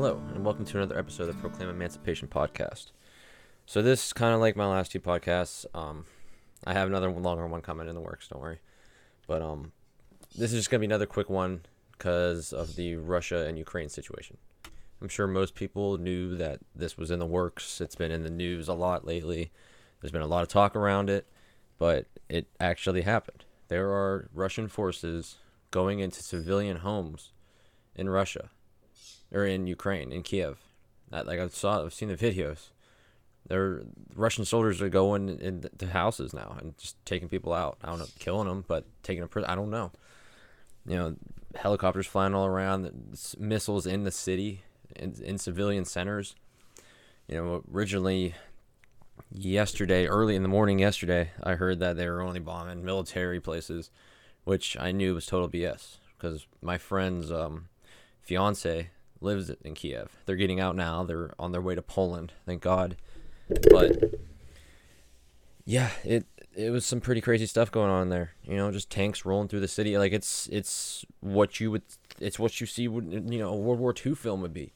Hello, and welcome to another episode of the Proclaim Emancipation podcast. So this is kind of like my last two podcasts. Um, I have another longer one coming in the works. Don't worry, but um, this is just gonna be another quick one because of the Russia and Ukraine situation. I'm sure most people knew that this was in the works. It's been in the news a lot lately. There's been a lot of talk around it, but it actually happened. There are Russian forces going into civilian homes in Russia or in Ukraine, in Kiev. That, like I saw, I've seen the videos. There, Russian soldiers are going into houses now and just taking people out. I don't know, killing them, but taking a I don't know. You know, helicopters flying all around, missiles in the city, in, in civilian centers. You know, originally, yesterday, early in the morning yesterday, I heard that they were only bombing military places, which I knew was total BS because my friend's um, fiance lives in Kiev. They're getting out now. They're on their way to Poland. Thank God. But yeah, it it was some pretty crazy stuff going on there. You know, just tanks rolling through the city. Like it's it's what you would it's what you see would you know a World War II film would be.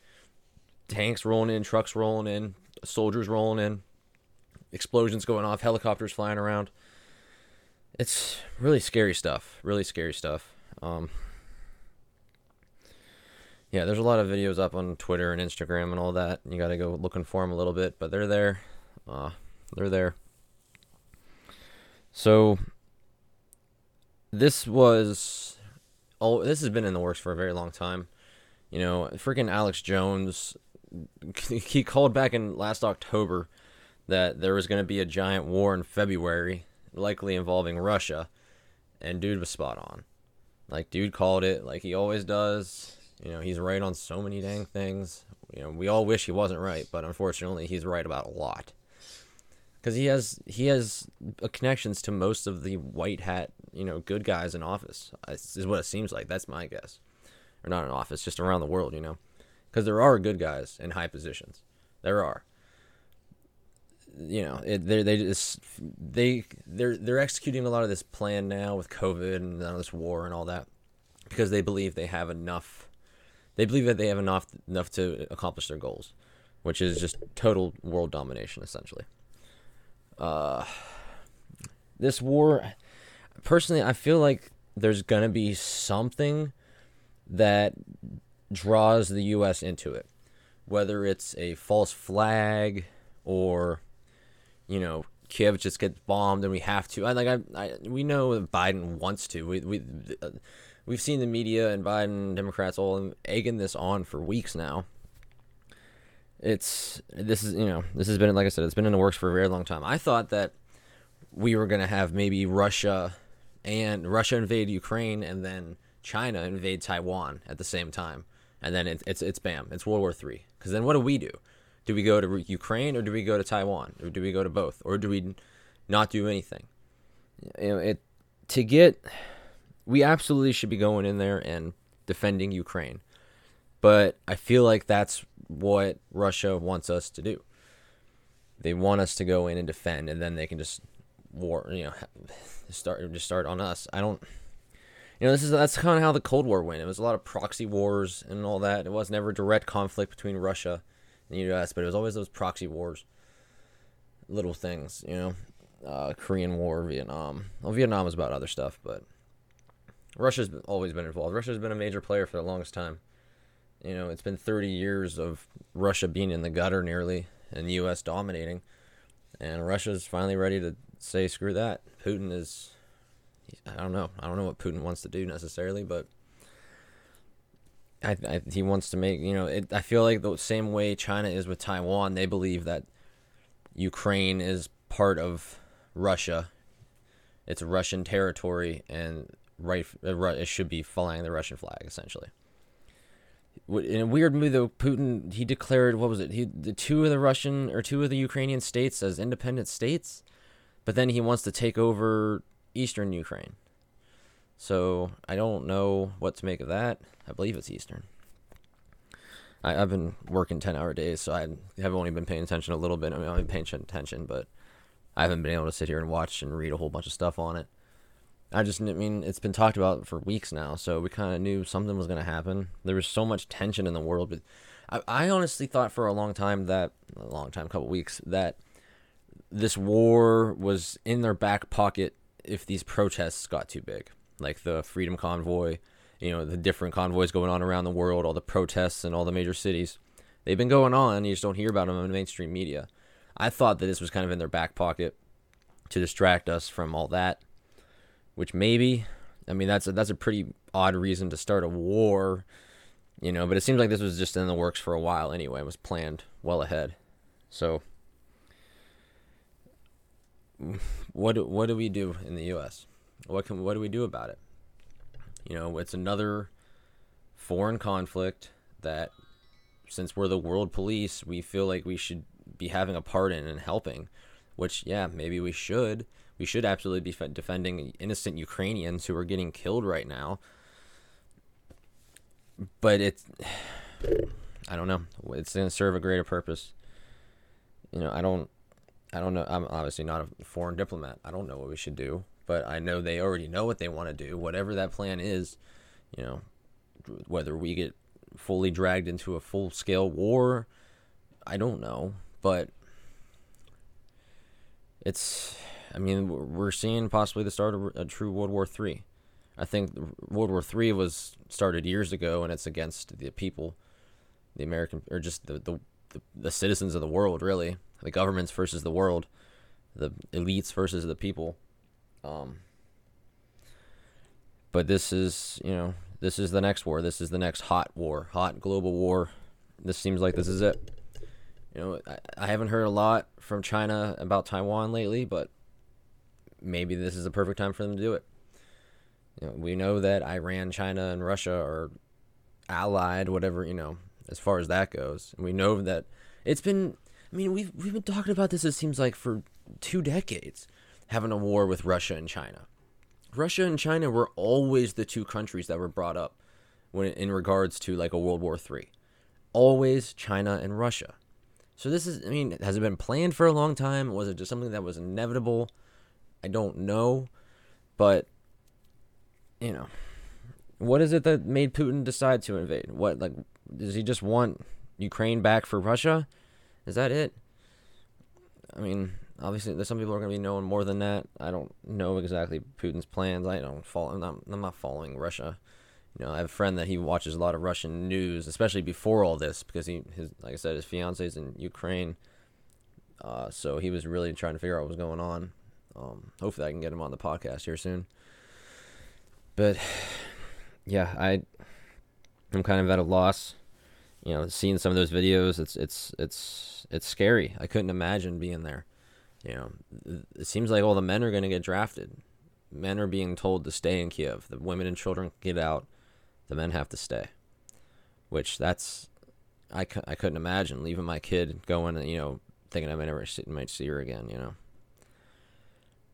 Tanks rolling in, trucks rolling in, soldiers rolling in, explosions going off, helicopters flying around. It's really scary stuff. Really scary stuff. Um, yeah, there's a lot of videos up on Twitter and Instagram and all that. You got to go looking for them a little bit, but they're there. Uh, they're there. So this was oh, this has been in the works for a very long time. You know, freaking Alex Jones, he called back in last October that there was going to be a giant war in February, likely involving Russia, and dude was spot on. Like, dude called it like he always does you know, he's right on so many dang things. You know, we all wish he wasn't right, but unfortunately, he's right about a lot. Because he has he has connections to most of the white hat, you know, good guys in office. Uh, is what it seems like. That's my guess, or not in office, just around the world. You know, because there are good guys in high positions. There are. You know, it, they they just they they're they're executing a lot of this plan now with COVID and all this war and all that because they believe they have enough they believe that they have enough enough to accomplish their goals, which is just total world domination essentially. Uh, this war, personally, I feel like there's gonna be something that draws the U.S. into it, whether it's a false flag or, you know, Kiev just gets bombed and we have to. I like I, I we know Biden wants to. We we. Uh, we've seen the media and Biden, Democrats all egging this on for weeks now. It's this is you know this has been like I said it's been in the works for a very long time. I thought that we were gonna have maybe Russia and Russia invade Ukraine and then China invade Taiwan at the same time, and then it, it's it's bam, it's World War Three. Because then what do we do? Do we go to Ukraine or do we go to Taiwan or do we go to both or do we not do anything? You know, it to get we absolutely should be going in there and defending Ukraine. But I feel like that's what Russia wants us to do. They want us to go in and defend, and then they can just war, you know, start just start on us. I don't, you know, this is that's kind of how the Cold War went. It was a lot of proxy wars and all that. It was never direct conflict between Russia and the U.S., but it was always those proxy wars, little things, you know, uh, Korean War, Vietnam. Well, Vietnam was about other stuff, but Russia's always been involved. Russia's been a major player for the longest time. You know, it's been 30 years of Russia being in the gutter nearly and the U.S. dominating. And Russia's finally ready to say, screw that. Putin is, I don't know. I don't know what Putin wants to do necessarily, but I, I he wants to make, you know, it, I feel like the same way China is with Taiwan, they believe that Ukraine is part of Russia. It's Russian territory, and right, uh, it should be flying the Russian flag essentially. In a weird move, though, Putin he declared what was it? He the two of the Russian or two of the Ukrainian states as independent states, but then he wants to take over eastern Ukraine. So I don't know what to make of that. I believe it's eastern. I, have been working ten hour days, so I have only been paying attention a little bit. I mean, I've been paying attention, but I haven't been able to sit here and watch and read a whole bunch of stuff on it. I just, I mean, it's been talked about for weeks now, so we kind of knew something was going to happen. There was so much tension in the world, but I, I honestly thought for a long time that a long time, couple weeks that this war was in their back pocket if these protests got too big, like the Freedom Convoy, you know, the different convoys going on around the world, all the protests in all the major cities. They've been going on. You just don't hear about them in the mainstream media. I thought that this was kind of in their back pocket to distract us from all that, which maybe, I mean, that's a, that's a pretty odd reason to start a war, you know. But it seems like this was just in the works for a while anyway. It was planned well ahead. So, what what do we do in the U.S.? What can what do we do about it? You know, it's another foreign conflict that, since we're the world police, we feel like we should be having a part in and helping. Which, yeah, maybe we should. We should absolutely be defending innocent Ukrainians who are getting killed right now. But it's, I don't know. It's going to serve a greater purpose. You know, I don't, I don't know. I'm obviously not a foreign diplomat. I don't know what we should do but I know they already know what they want to do. Whatever that plan is, you know, whether we get fully dragged into a full scale war, I don't know, but it's. I mean, we're seeing possibly the start of a true World War III. I think World War III was started years ago, and it's against the people, the American, or just the, the the, the citizens of the world, really, the governments versus the world, the elites versus the people. Um, but this is, you know, this is the next war. This is the next hot war, hot global war. This seems like this is it. You know, I, I haven't heard a lot from China about Taiwan lately, but maybe this is the perfect time for them to do it. You know, we know that Iran, China, and Russia are allied, whatever you know, as far as that goes. And we know that it's been. I mean, we've we've been talking about this. It seems like for two decades having a war with Russia and China. Russia and China were always the two countries that were brought up when in regards to like a World War III. Always China and Russia. So this is I mean, has it been planned for a long time? Was it just something that was inevitable? I don't know. But you know, what is it that made Putin decide to invade? What like does he just want Ukraine back for Russia? Is that it? I mean, Obviously, there's some people are going to be knowing more than that. I don't know exactly Putin's plans. I don't follow. I'm not, I'm not following Russia. You know, I have a friend that he watches a lot of Russian news, especially before all this, because he, his, like I said, his fiance is in Ukraine. Uh, so he was really trying to figure out what was going on. Um, hopefully, I can get him on the podcast here soon. But yeah, I, I'm kind of at a loss. You know, seeing some of those videos, it's it's it's it's scary. I couldn't imagine being there. You know, it seems like all the men are going to get drafted. Men are being told to stay in Kiev. The women and children get out. The men have to stay. Which that's, I, I couldn't imagine leaving my kid going, you know, thinking I might never see, might see her again. You know,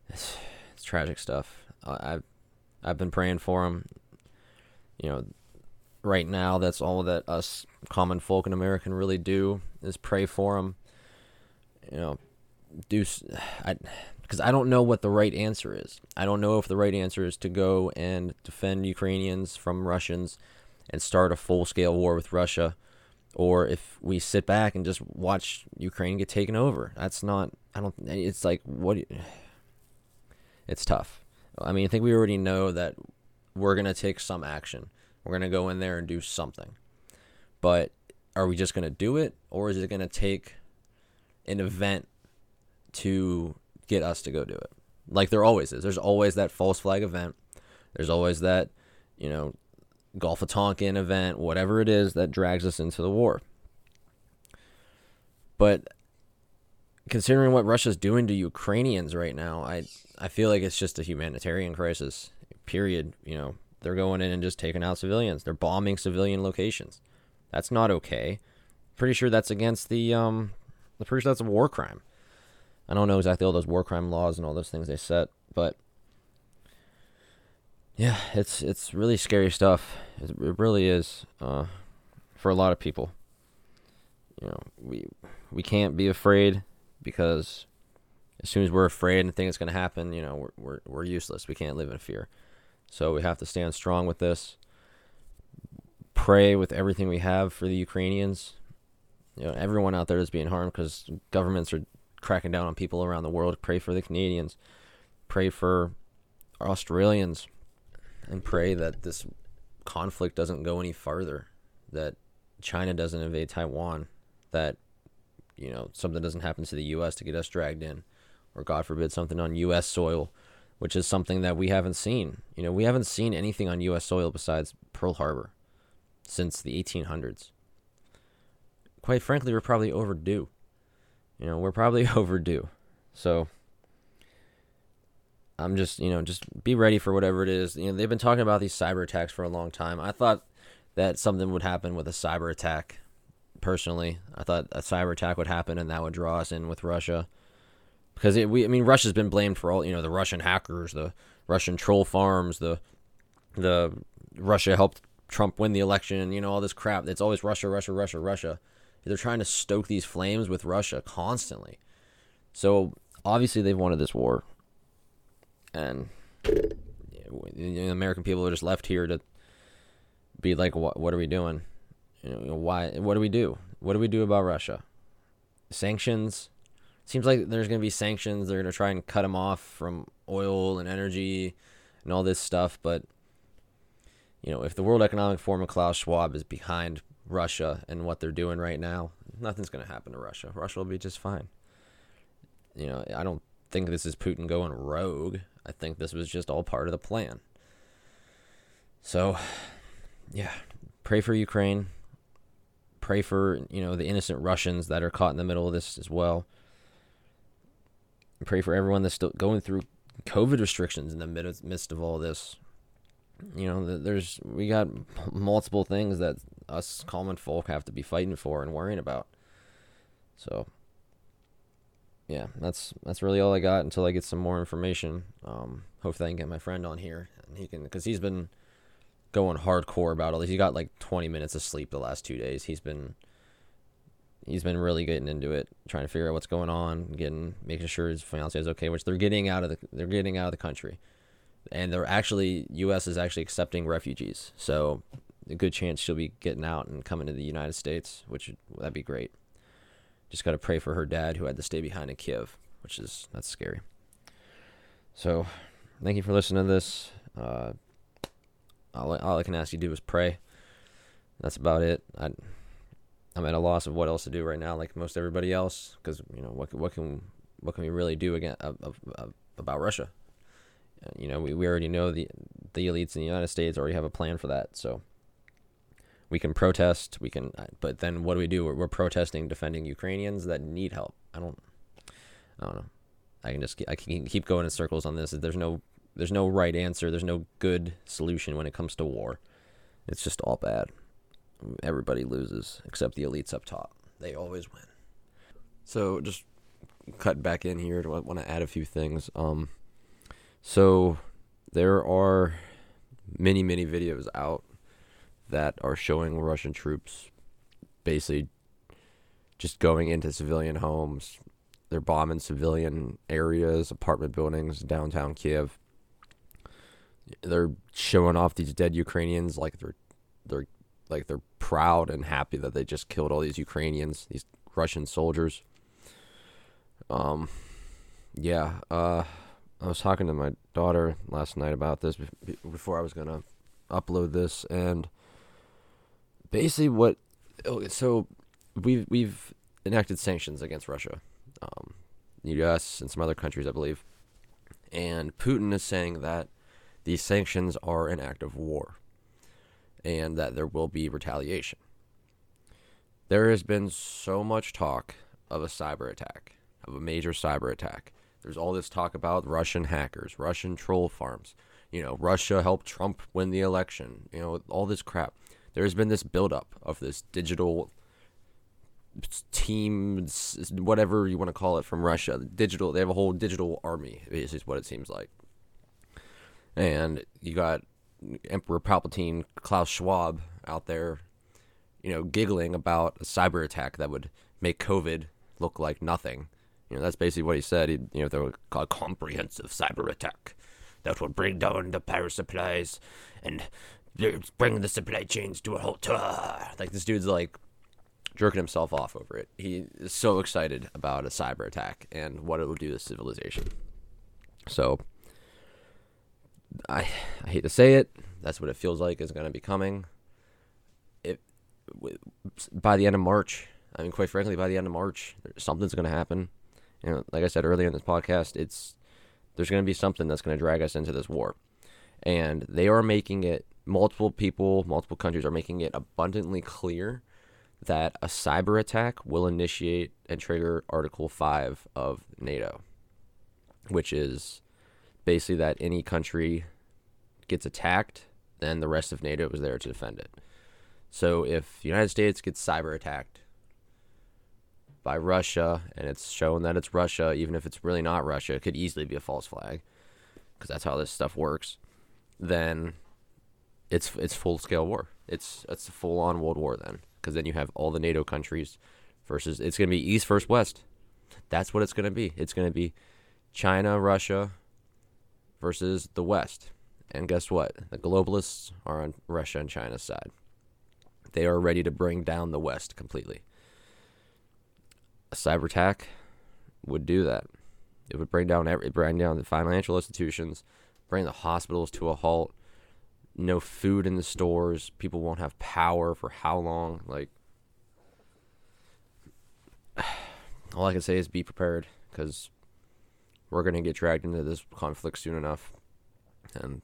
it's, it's tragic stuff. I've I've been praying for him. You know, right now that's all that us common folk in America can really do is pray for him. You know, do I because I don't know what the right answer is. I don't know if the right answer is to go and defend Ukrainians from Russians and start a full-scale war with Russia or if we sit back and just watch Ukraine get taken over. That's not I don't it's like what it's tough. I mean, I think we already know that we're going to take some action. We're going to go in there and do something. But are we just going to do it or is it going to take an event to get us to go do it. Like there always is. There's always that false flag event. There's always that, you know, Gulf of Tonkin event, whatever it is that drags us into the war. But considering what Russia's doing to Ukrainians right now, I I feel like it's just a humanitarian crisis. Period. You know, they're going in and just taking out civilians. They're bombing civilian locations. That's not okay. Pretty sure that's against the um. I'm pretty sure that's a war crime. I don't know exactly all those war crime laws and all those things they set, but yeah, it's it's really scary stuff. It, it really is uh, for a lot of people. You know, we we can't be afraid because as soon as we're afraid and think it's going to happen, you know, we're, we're we're useless. We can't live in fear. So we have to stand strong with this. Pray with everything we have for the Ukrainians. you know everyone out there is being harmed because governments are cracking down on people around the world. Pray for the Canadians, pray for Australians, and pray that this conflict doesn't go any farther. That China doesn't invade Taiwan. That you know something doesn't happen to the U.S. to get us dragged in, or God forbid something on U.S. soil, which is something that we haven't seen. You know we haven't seen anything on U.S. soil besides Pearl Harbor since the 1800s. Quite frankly, we're probably overdue. You know, we're probably overdue. So I'm just, you know, just be ready for whatever it is. You know, they've been talking about these cyber attacks for a long time. I thought that something would happen with a cyber attack. Personally, I thought a cyber attack would happen and that would draw us in with Russia. Because it, we, I mean, Russia's been blamed for all, you know, the Russian hackers, the Russian troll farms, the, the Russia helped Trump win the election, you know, all this crap. It's always Russia, Russia, Russia, Russia. They're trying to stoke these flames with Russia constantly. So obviously they've wanted this war, and you know, American people are just left here to be like, "What? What are we doing? You know, why? What do we do? What do we do about Russia? Sanctions? Seems like there's going to be sanctions. They're going to try and cut them off from oil and energy and all this stuff. But you know, if the World Economic Forum and Klaus Schwab is behind Russia and what they're doing right now, nothing's going to happen to Russia. Russia will be just fine. You know, I don't think this is Putin going rogue. I think this was just all part of the plan. So, yeah, pray for Ukraine. Pray for, you know, the innocent Russians that are caught in the middle of this as well. Pray for everyone that's still going through COVID restrictions in the midst of all this. You know, there's we got multiple things that us common folk have to be fighting for and worrying about. So yeah, that's that's really all I got until I get some more information. Um, hopefully I can get my friend on here and he can because he's been going hardcore about all this. He got like 20 minutes of sleep the last two days. He's been he's been really getting into it, trying to figure out what's going on, getting making sure his fiance is okay, which they're getting out of the they're getting out of the country, and they're actually U.S. is actually accepting refugees. So a good chance she'll be getting out and coming to the United States, which that'd be great. Just got to pray for her dad who had to stay behind in Kiev, which is that's scary. So, thank you for listening to this. Uh, all, all I can ask you to do is pray. That's about it. I, I'm at a loss of what else to do right now, like most everybody else, because you know what what can what can we really do again uh, uh, about Russia? You know, we, we already know the the elites in the United States already have a plan for that. So we can protest we can uh, but then what do we do? We're, we're, protesting defending ukrainians that need help. I don't i don't know. I can just i can keep going in circles on this. There's no there's no right answer. There's no good solution when it comes to war. It's just all bad everybody loses except the elites up top they always win so just cut back in here I want to add a few things um so there are many many videos out that are showing Russian troops basically just going into civilian homes. They're bombing civilian areas, apartment buildings, downtown Kiev. They're showing off these dead Ukrainians like they're they're like they're proud and happy that they just killed all these Ukrainians, these Russian soldiers. Um, yeah. Uh, I was talking to my daughter last night about this before I was gonna upload this, and basically what so we've we've enacted sanctions against Russia, um, the U.S. and some other countries, I believe, and Putin is saying that these sanctions are an act of war, and that there will be retaliation. There has been so much talk of a cyber attack, of a major cyber attack. There's all this talk about Russian hackers, Russian troll farms. You know, Russia helped Trump win the election. You know, all this crap there's been this buildup of this digital team, whatever you want to call it, from Russia. Digital, they have a whole digital army. Is what it seems like. And you got Emperor Palpatine, Klaus Schwab out there, you know, giggling about a cyber attack that would make COVID look like nothing. You know, that's basically what he said. He, you know, they were a comprehensive cyber attack that would bring down the power supplies and bring the supply chains to a halt. Ah. Like this dude's like jerking himself off over it. He is so excited about a cyber attack and what it would do to civilization. So I I hate to say it, that's what it feels like is going to be coming. It by the end of March, I mean, quite frankly, by the end of March, something's going to happen. You know, like I said earlier in this podcast, it's there's going to be something that's going to drag us into this war, and they are making it. Multiple people, multiple countries are making it abundantly clear that a cyber attack will initiate and trigger Article 5 of NATO, which is basically that any country gets attacked, then the rest of NATO is there to defend it. So if the United States gets cyber attacked by Russia and it's shown that it's Russia, even if it's really not Russia, it could easily be a false flag because that's how this stuff works. Then it's it's full scale war. It's it's a full on world war then because then you have all the NATO countries versus it's going to be East versus West. That's what it's going to be. It's going to be China, Russia versus the West. And guess what? The globalists are on Russia and China's side. They are ready to bring down the West completely. A cyber attack would do that. It would bring down every, bring down the financial institutions, bring the hospitals to a halt. No food in the stores. People won't have power for how long? Like, all I can say is be prepared because we're going to get dragged into this conflict soon enough. And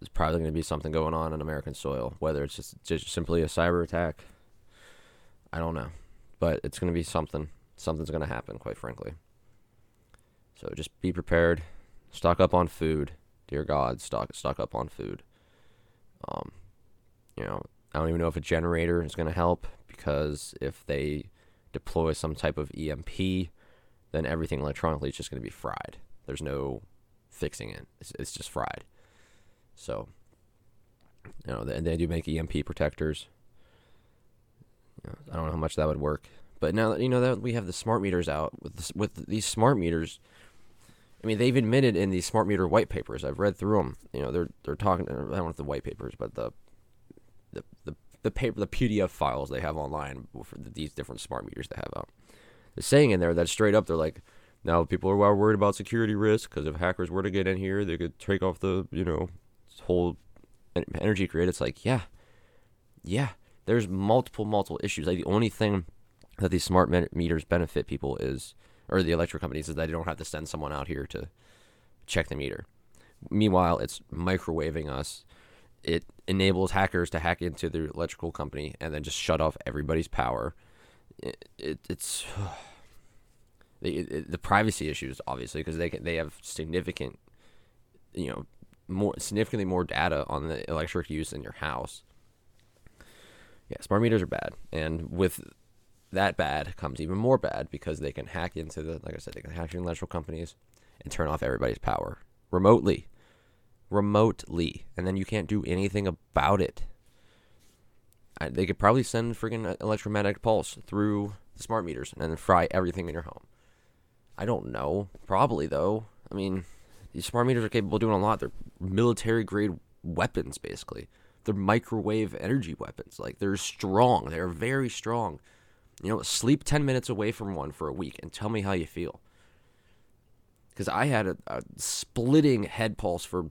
there's probably going to be something going on in American soil, whether it's just, just simply a cyber attack. I don't know, but it's going to be something. Something's going to happen, quite frankly. So just be prepared. Stock up on food, dear God. Stock stock up on food. Um, you know, I don't even know if a generator is going to help because if they deploy some type of EMP, then everything electronically is just going to be fried. There's no fixing it. It's, it's just fried. So, you know, they, they do make EMP protectors. You know, I don't know how much that would work, but now that you know that we have the smart meters out with this, with these smart meters, I mean, they've admitted in these smart meter white papers. I've read through them. You know, they're they're talking. I don't know if the white papers, but the the the the paper, the PDF files they have online for these different smart meters they have out. Saying in there that straight up, they're like, now people are worried about security risk because if hackers were to get in here, they could take off the you know whole energy grid. It's like, yeah, yeah. There's multiple multiple issues. Like the only thing that these smart meters benefit people is, or the electric companies, is that they don't have to send someone out here to check the meter. Meanwhile, it's microwaving us. It enables hackers to hack into the electrical company and then just shut off everybody's power. It, it, it's the the privacy issues, obviously, because they can, they have significant, you know, more significantly more data on the electric use in your house. Yeah, smart meters are bad, and with that bad comes even more bad because they can hack into the like I said, they can hack into electrical companies and turn off everybody's power remotely, remotely, and then you can't do anything about it. They could probably send freaking electromagnetic pulse through the smart meters and then fry everything in your home. I don't know. Probably though. I mean, these smart meters are capable of doing a lot. They're military grade weapons, basically. They're microwave energy weapons. Like they're strong. They're very strong. You know, sleep ten minutes away from one for a week and tell me how you feel. Because I had a, a splitting head pulse for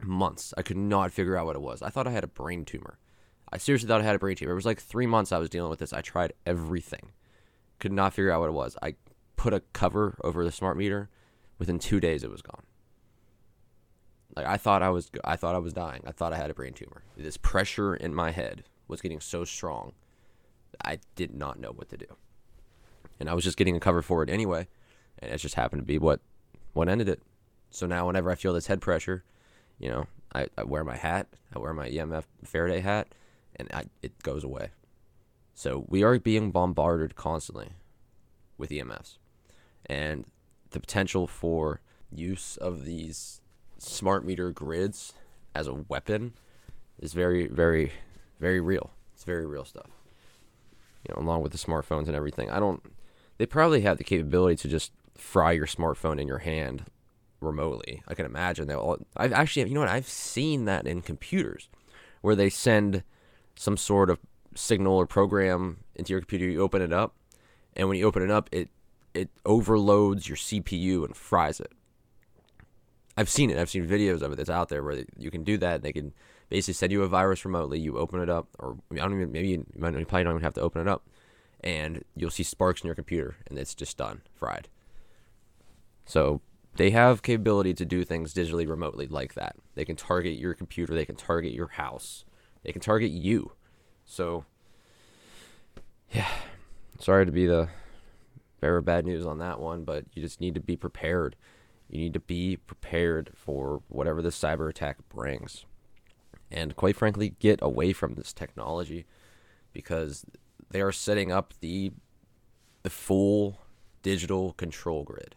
months. I could not figure out what it was. I thought I had a brain tumor. I seriously thought I had a brain tumor. It was like three months I was dealing with this. I tried everything. Could not figure out what it was. I put a cover over the smart meter. Within two days, it was gone. Like I thought I was, I thought I was dying. I thought I had a brain tumor. This pressure in my head was getting so strong, I did not know what to do, and I was just getting a cover for it anyway, and it just happened to be what, what ended it. So now, whenever I feel this head pressure, you know, I, I wear my hat, I wear my EMF Faraday hat, and I, it goes away. So we are being bombarded constantly with EMFs and the potential for use of these smart meter grids as a weapon is very, very, very real. It's very real stuff. You know, along with the smartphones and everything. I don't. They probably have the capability to just fry your smartphone in your hand remotely. I can imagine that. I've actually, you know what? I've seen that in computers where they send some sort of signal or program into your computer, you open it up, and when you open it up, it it overloads your CPU and fries it. I've seen it. I've seen videos of it that's out there where you can do that. They can basically send you a virus remotely. You open it up, or I don't even maybe you, might, you probably don't even have to open it up, and you'll see sparks in your computer, and it's just done, fried. So they have capability to do things digitally remotely like that. They can target your computer. They can target your house. They can target you. So yeah, sorry to be the bearer of bad news on that one, but you just need to be prepared. You need to be prepared for whatever the cyber attack brings. And quite frankly, get away from this technology because they are setting up the the full digital control grid.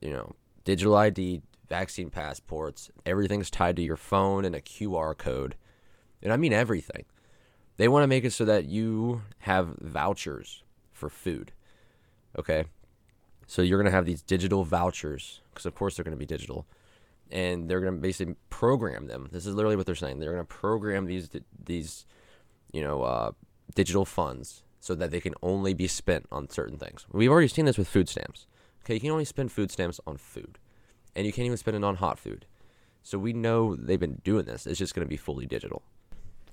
You know, digital ID, vaccine passports, everything's tied to your phone and a QR code. And I mean everything. They want to make it so that you have vouchers for food. Okay? So you're going to have these digital vouchers because of course they're going to be digital, and they're going to basically program them. This is literally what they're saying. They're going to program these these, you know, uh, digital funds so that they can only be spent on certain things. We've already seen this with food stamps. Okay, you can only spend food stamps on food, and you can't even spend it on hot food. So we know they've been doing this. It's just going to be fully digital.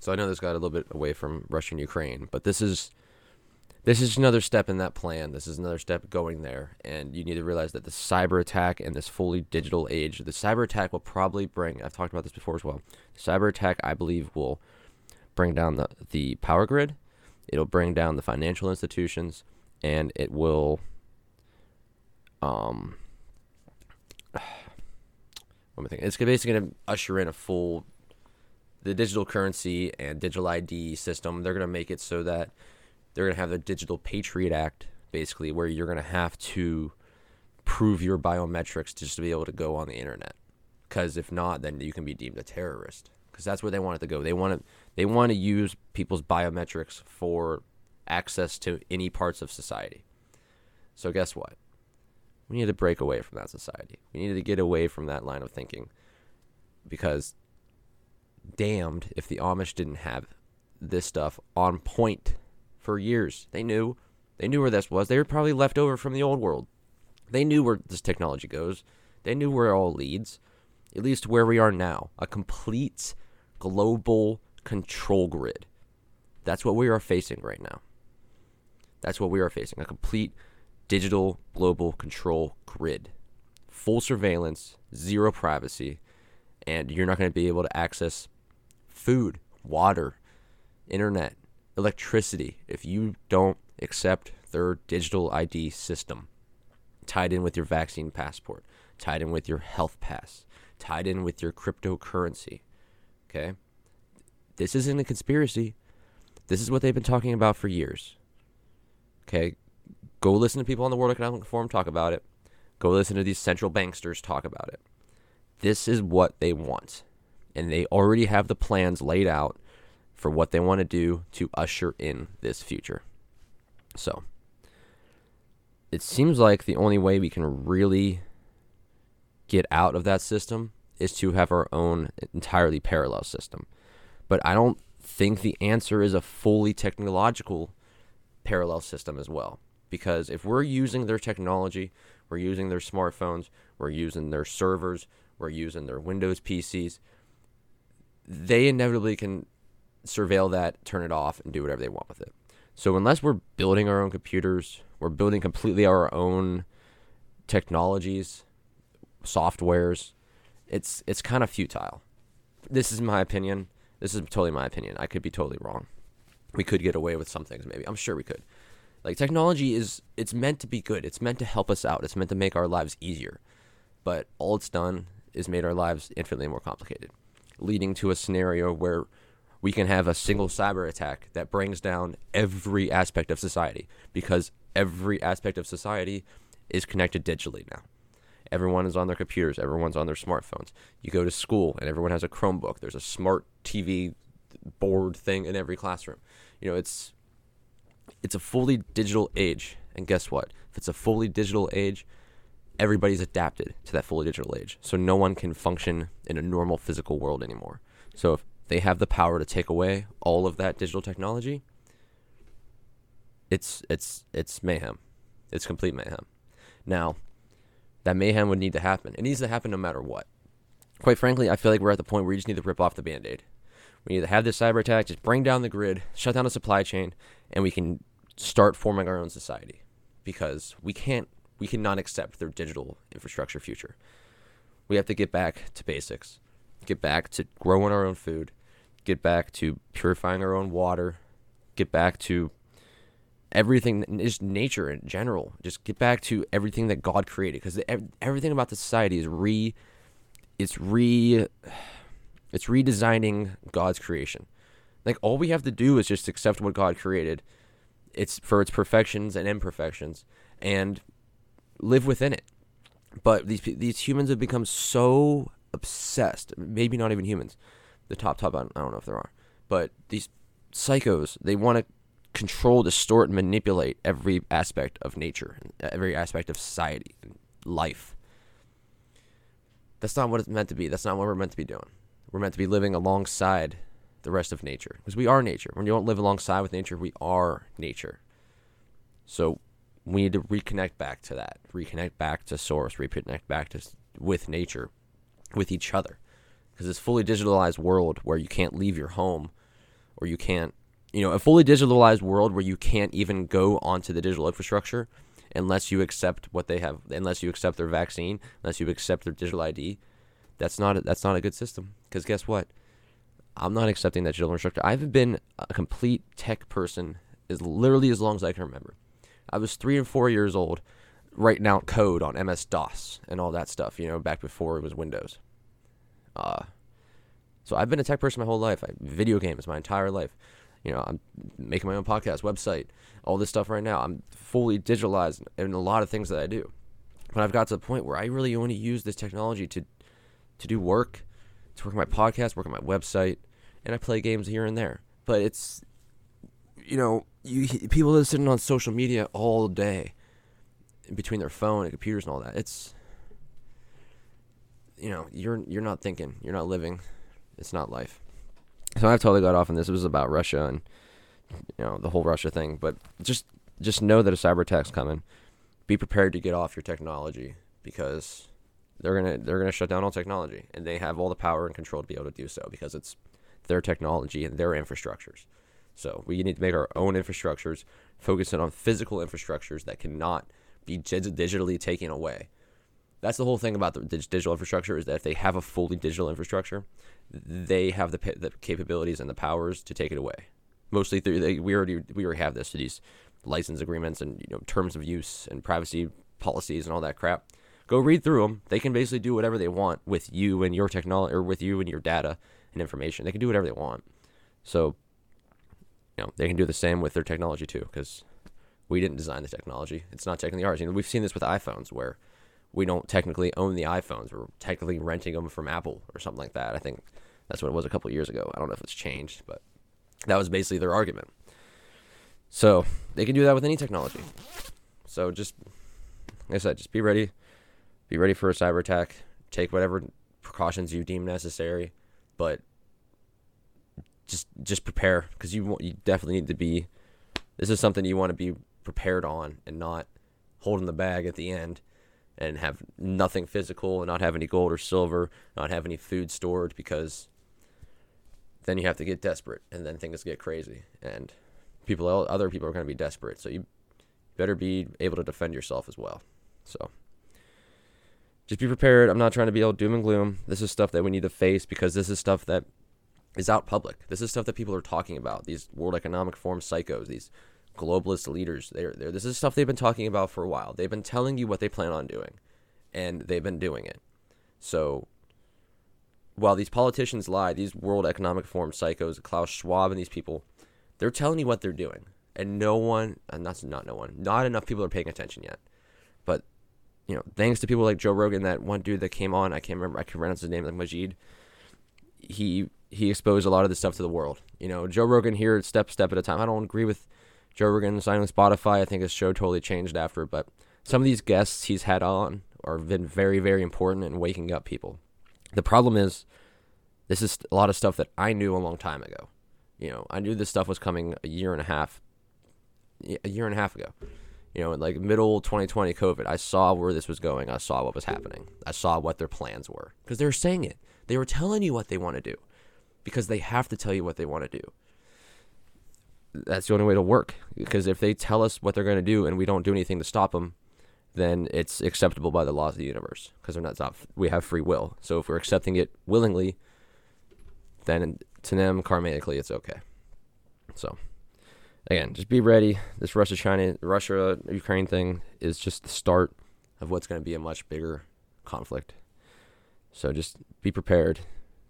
So I know this got a little bit away from Russia and Ukraine, but this is this is another step in that plan. This is another step going there. And you need to realize that the cyber attack in this fully digital age, the cyber attack will probably bring, I've talked about this before as well. The cyber attack, I believe, will bring down the, the power grid, it'll bring down the financial institutions, and it will, um, what am I thinking? It's basically going to usher in a full, the digital currency and digital ID system. They're going to make it so that they're going to have the Digital Patriot Act, basically, where you're going to have to prove your biometrics just to be able to go on the internet. Because if not, then you can be deemed a terrorist. Because that's where they want it to go. They want to they want to use people's biometrics for access to any parts of society. So guess what? We need to break away from that society. We need to get away from that line of thinking. Because damned if the Amish didn't have this stuff on point for years. They knew. They knew where this was. They were probably left over from the old world. They knew where this technology goes. They knew where it all leads. At least where we are now. A complete global control grid. That's what we are facing right now. That's what we are facing. A complete digital global control grid. Full surveillance, zero privacy, and you're not going to be able to access food, water, internet, electricity if you don't accept their digital ID system tied in with your vaccine passport, tied in with your health pass, tied in with your cryptocurrency. Okay? This isn't a conspiracy. This is what they've been talking about for years. Okay? Go listen to people on the World Economic Forum talk about it. Go listen to these central banksters talk about it. This is what they want. And they already have the plans laid out for what they want to do to usher in this future. So, it seems like the only way we can really get out of that system is to have our own entirely parallel system. But I don't think the answer is a fully technological parallel system as well. Because if we're using their technology, we're using their smartphones, we're using their servers, we're using their Windows PCs, they inevitably can surveil that, turn it off, and do whatever they want with it. So unless we're building our own computers, we're building completely our own technologies, softwares, it's it's kind of futile. This is my opinion. This is totally my opinion. I could be totally wrong. We could get away with some things maybe. I'm sure we could. Like technology is it's meant to be good. It's meant to help us out. It's meant to make our lives easier. But all it's done is made our lives infinitely more complicated, leading to a scenario where we can have a single cyber attack that brings down every aspect of society because every aspect of society is connected digitally now. Everyone is on their computers, everyone's on their smartphones. You go to school and everyone has a Chromebook. There's a smart TV board thing in every classroom. You know, it's it's a fully digital age. And guess what? If it's a fully digital age, everybody's adapted to that fully digital age. So no one can function in a normal physical world anymore. So if they have the power to take away all of that digital technology, it's it's it's mayhem. It's complete mayhem. Now, that mayhem would need to happen. It needs to happen no matter what. Quite frankly, I feel like we're at the point where we just need to rip off the band-aid. We need to have this cyber attack, just bring down the grid, shut down the supply chain, and we can start forming our own society. Because we can't we cannot accept their digital infrastructure future. We have to get back to basics. Get back to growing our own food, get back to purifying our own water, get back to everything is nature in general. Just get back to everything that God created because everything about the society is re it's re it's redesigning God's creation. Like all we have to do is just accept what God created. It's for its perfections and imperfections and live within it. But these these humans have become so obsessed. Maybe not even humans. The top top I don't know if there are, but these psychos they want to control, distort, and manipulate every aspect of nature, every aspect of society, and life. That's not what it's meant to be. That's not what we're meant to be doing. We're meant to be living alongside the rest of nature because we are nature. When you don't live alongside with nature, we are nature. So we need to reconnect back to that, reconnect back to source, reconnect back to with nature, with each other, because this fully digitalized world where you can't leave your home, or you can't you know, a fully digitalized world where you can't even go onto the digital infrastructure unless you accept what they have, unless you accept their vaccine, unless you accept their digital ID. That's not a, that's not a good system. Because guess what? I'm not accepting that digital infrastructure. I haven't been a complete tech person as literally as long as I can remember. I was three and four years old, writing out code on MS DOS and all that stuff. You know, back before it was Windows. Uh, so I've been a tech person my whole life. I video games my entire life you know, I'm making my own podcast, website, all this stuff right now. I'm fully digitalized in a lot of things that I do. But I've got to the point where I really only use this technology to to do work, to work on my podcast, work on my website, and I play games here and there. But it's you know, you people are sitting on social media all day between their phone and computers and all that. It's you know, you're you're not thinking, you're not living. It's not life. So I've totally got off on this. It was about Russia and you know the whole Russia thing, but just just know that a cyber attack's coming. Be prepared to get off your technology because they're gonna they're gonna shut down all technology, and they have all the power and control to be able to do so because it's their technology and their infrastructures. So we need to make our own infrastructures, focusing on physical infrastructures that cannot be digitally taken away. That's the whole thing about the digital infrastructure is that if they have a fully digital infrastructure, they have the the capabilities and the powers to take it away. Mostly through they, we already we already have this through these license agreements and you know terms of use and privacy policies and all that crap. Go read through them. They can basically do whatever they want with you and your technology or with you and your data and information. They can do whatever they want. So, you know, they can do the same with their technology too because we didn't design the technology. It's not technically ours. You know, we've seen this with iPhones where we don't technically own the iPhones. We're technically renting them from Apple or something like that. I think that's what it was a couple years ago. I don't know if it's changed, but that was basically their argument. So they can do that with any technology. So just, like I said, just be ready. Be ready for a cyber attack. Take whatever precautions you deem necessary, but just just prepare because you you definitely need to be. This is something you want to be prepared on and not holding the bag at the end and have nothing physical and not have any gold or silver, not have any food stored because then you have to get desperate and then things get crazy and people other people are going to be desperate. So you better be able to defend yourself as well. So just be prepared. I'm not trying to be all doom and gloom. This is stuff that we need to face because this is stuff that is out public. This is stuff that people are talking about. These World Economic Forum psychos, these globalist leaders. They're, they're, this is stuff they've been talking about for a while. They've been telling you what they plan on doing, and they've been doing it. So while these politicians lie, these World Economic Forum psychos, Klaus Schwab and these people, they're telling you what they're doing. And no one, uh, and that's not no one, not enough people are paying attention yet. But, you know, thanks to people like Joe Rogan, that one dude that came on, I can't remember, I can pronounce his name, like Majid, he he exposed a lot of this stuff to the world. You know, Joe Rogan here, step step at a time. I don't agree with Joe Rogan signing Spotify. I think his show totally changed after, but some of these guests he's had on are been very, very important in waking up people. The problem is This is a lot of stuff that I knew a long time ago. You know, I knew this stuff was coming a year and a half, a year and a half ago. You know, like middle 2020 COVID, I saw where this was going. I saw what was happening. I saw what their plans were because they were saying it. They were telling you what they want to do because they have to tell you what they want to do. That's the only way to work because if they tell us what they're going to do and we don't do anything to stop them, then it's acceptable by the laws of the universe because they're not, we have free will. So if we're accepting it willingly, then to them karmatically it's okay. So again, just be ready. This Russia China Russia Ukraine thing is just the start of what's going to be a much bigger conflict. So just be prepared,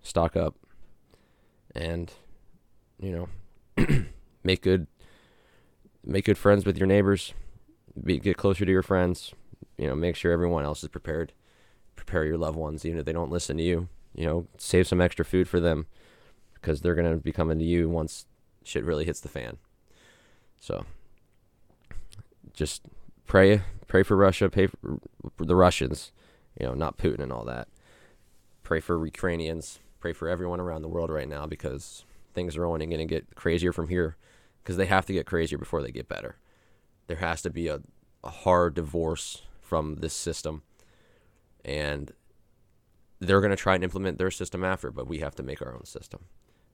stock up, and you know, make good make good friends with your neighbors. Be, get closer to your friends. You know, make sure everyone else is prepared. Prepare your loved ones, even if they don't listen to you. You know, save some extra food for them because they're gonna be coming to you once shit really hits the fan. So, just pray, pray for Russia, pray for the Russians. You know, not Putin and all that. Pray for Ukrainians. Pray for everyone around the world right now because things are only going to get crazier from here because they have to get crazier before they get better. There has to be a, a hard divorce from this system. And they're going to try and implement their system after, but we have to make our own system.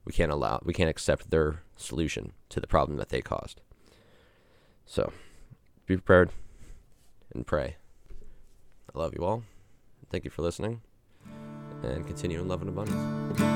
We can't allow, we can't accept their solution to the problem that they caused. So be prepared and pray. I love you all. Thank you for listening and continue in love and abundance.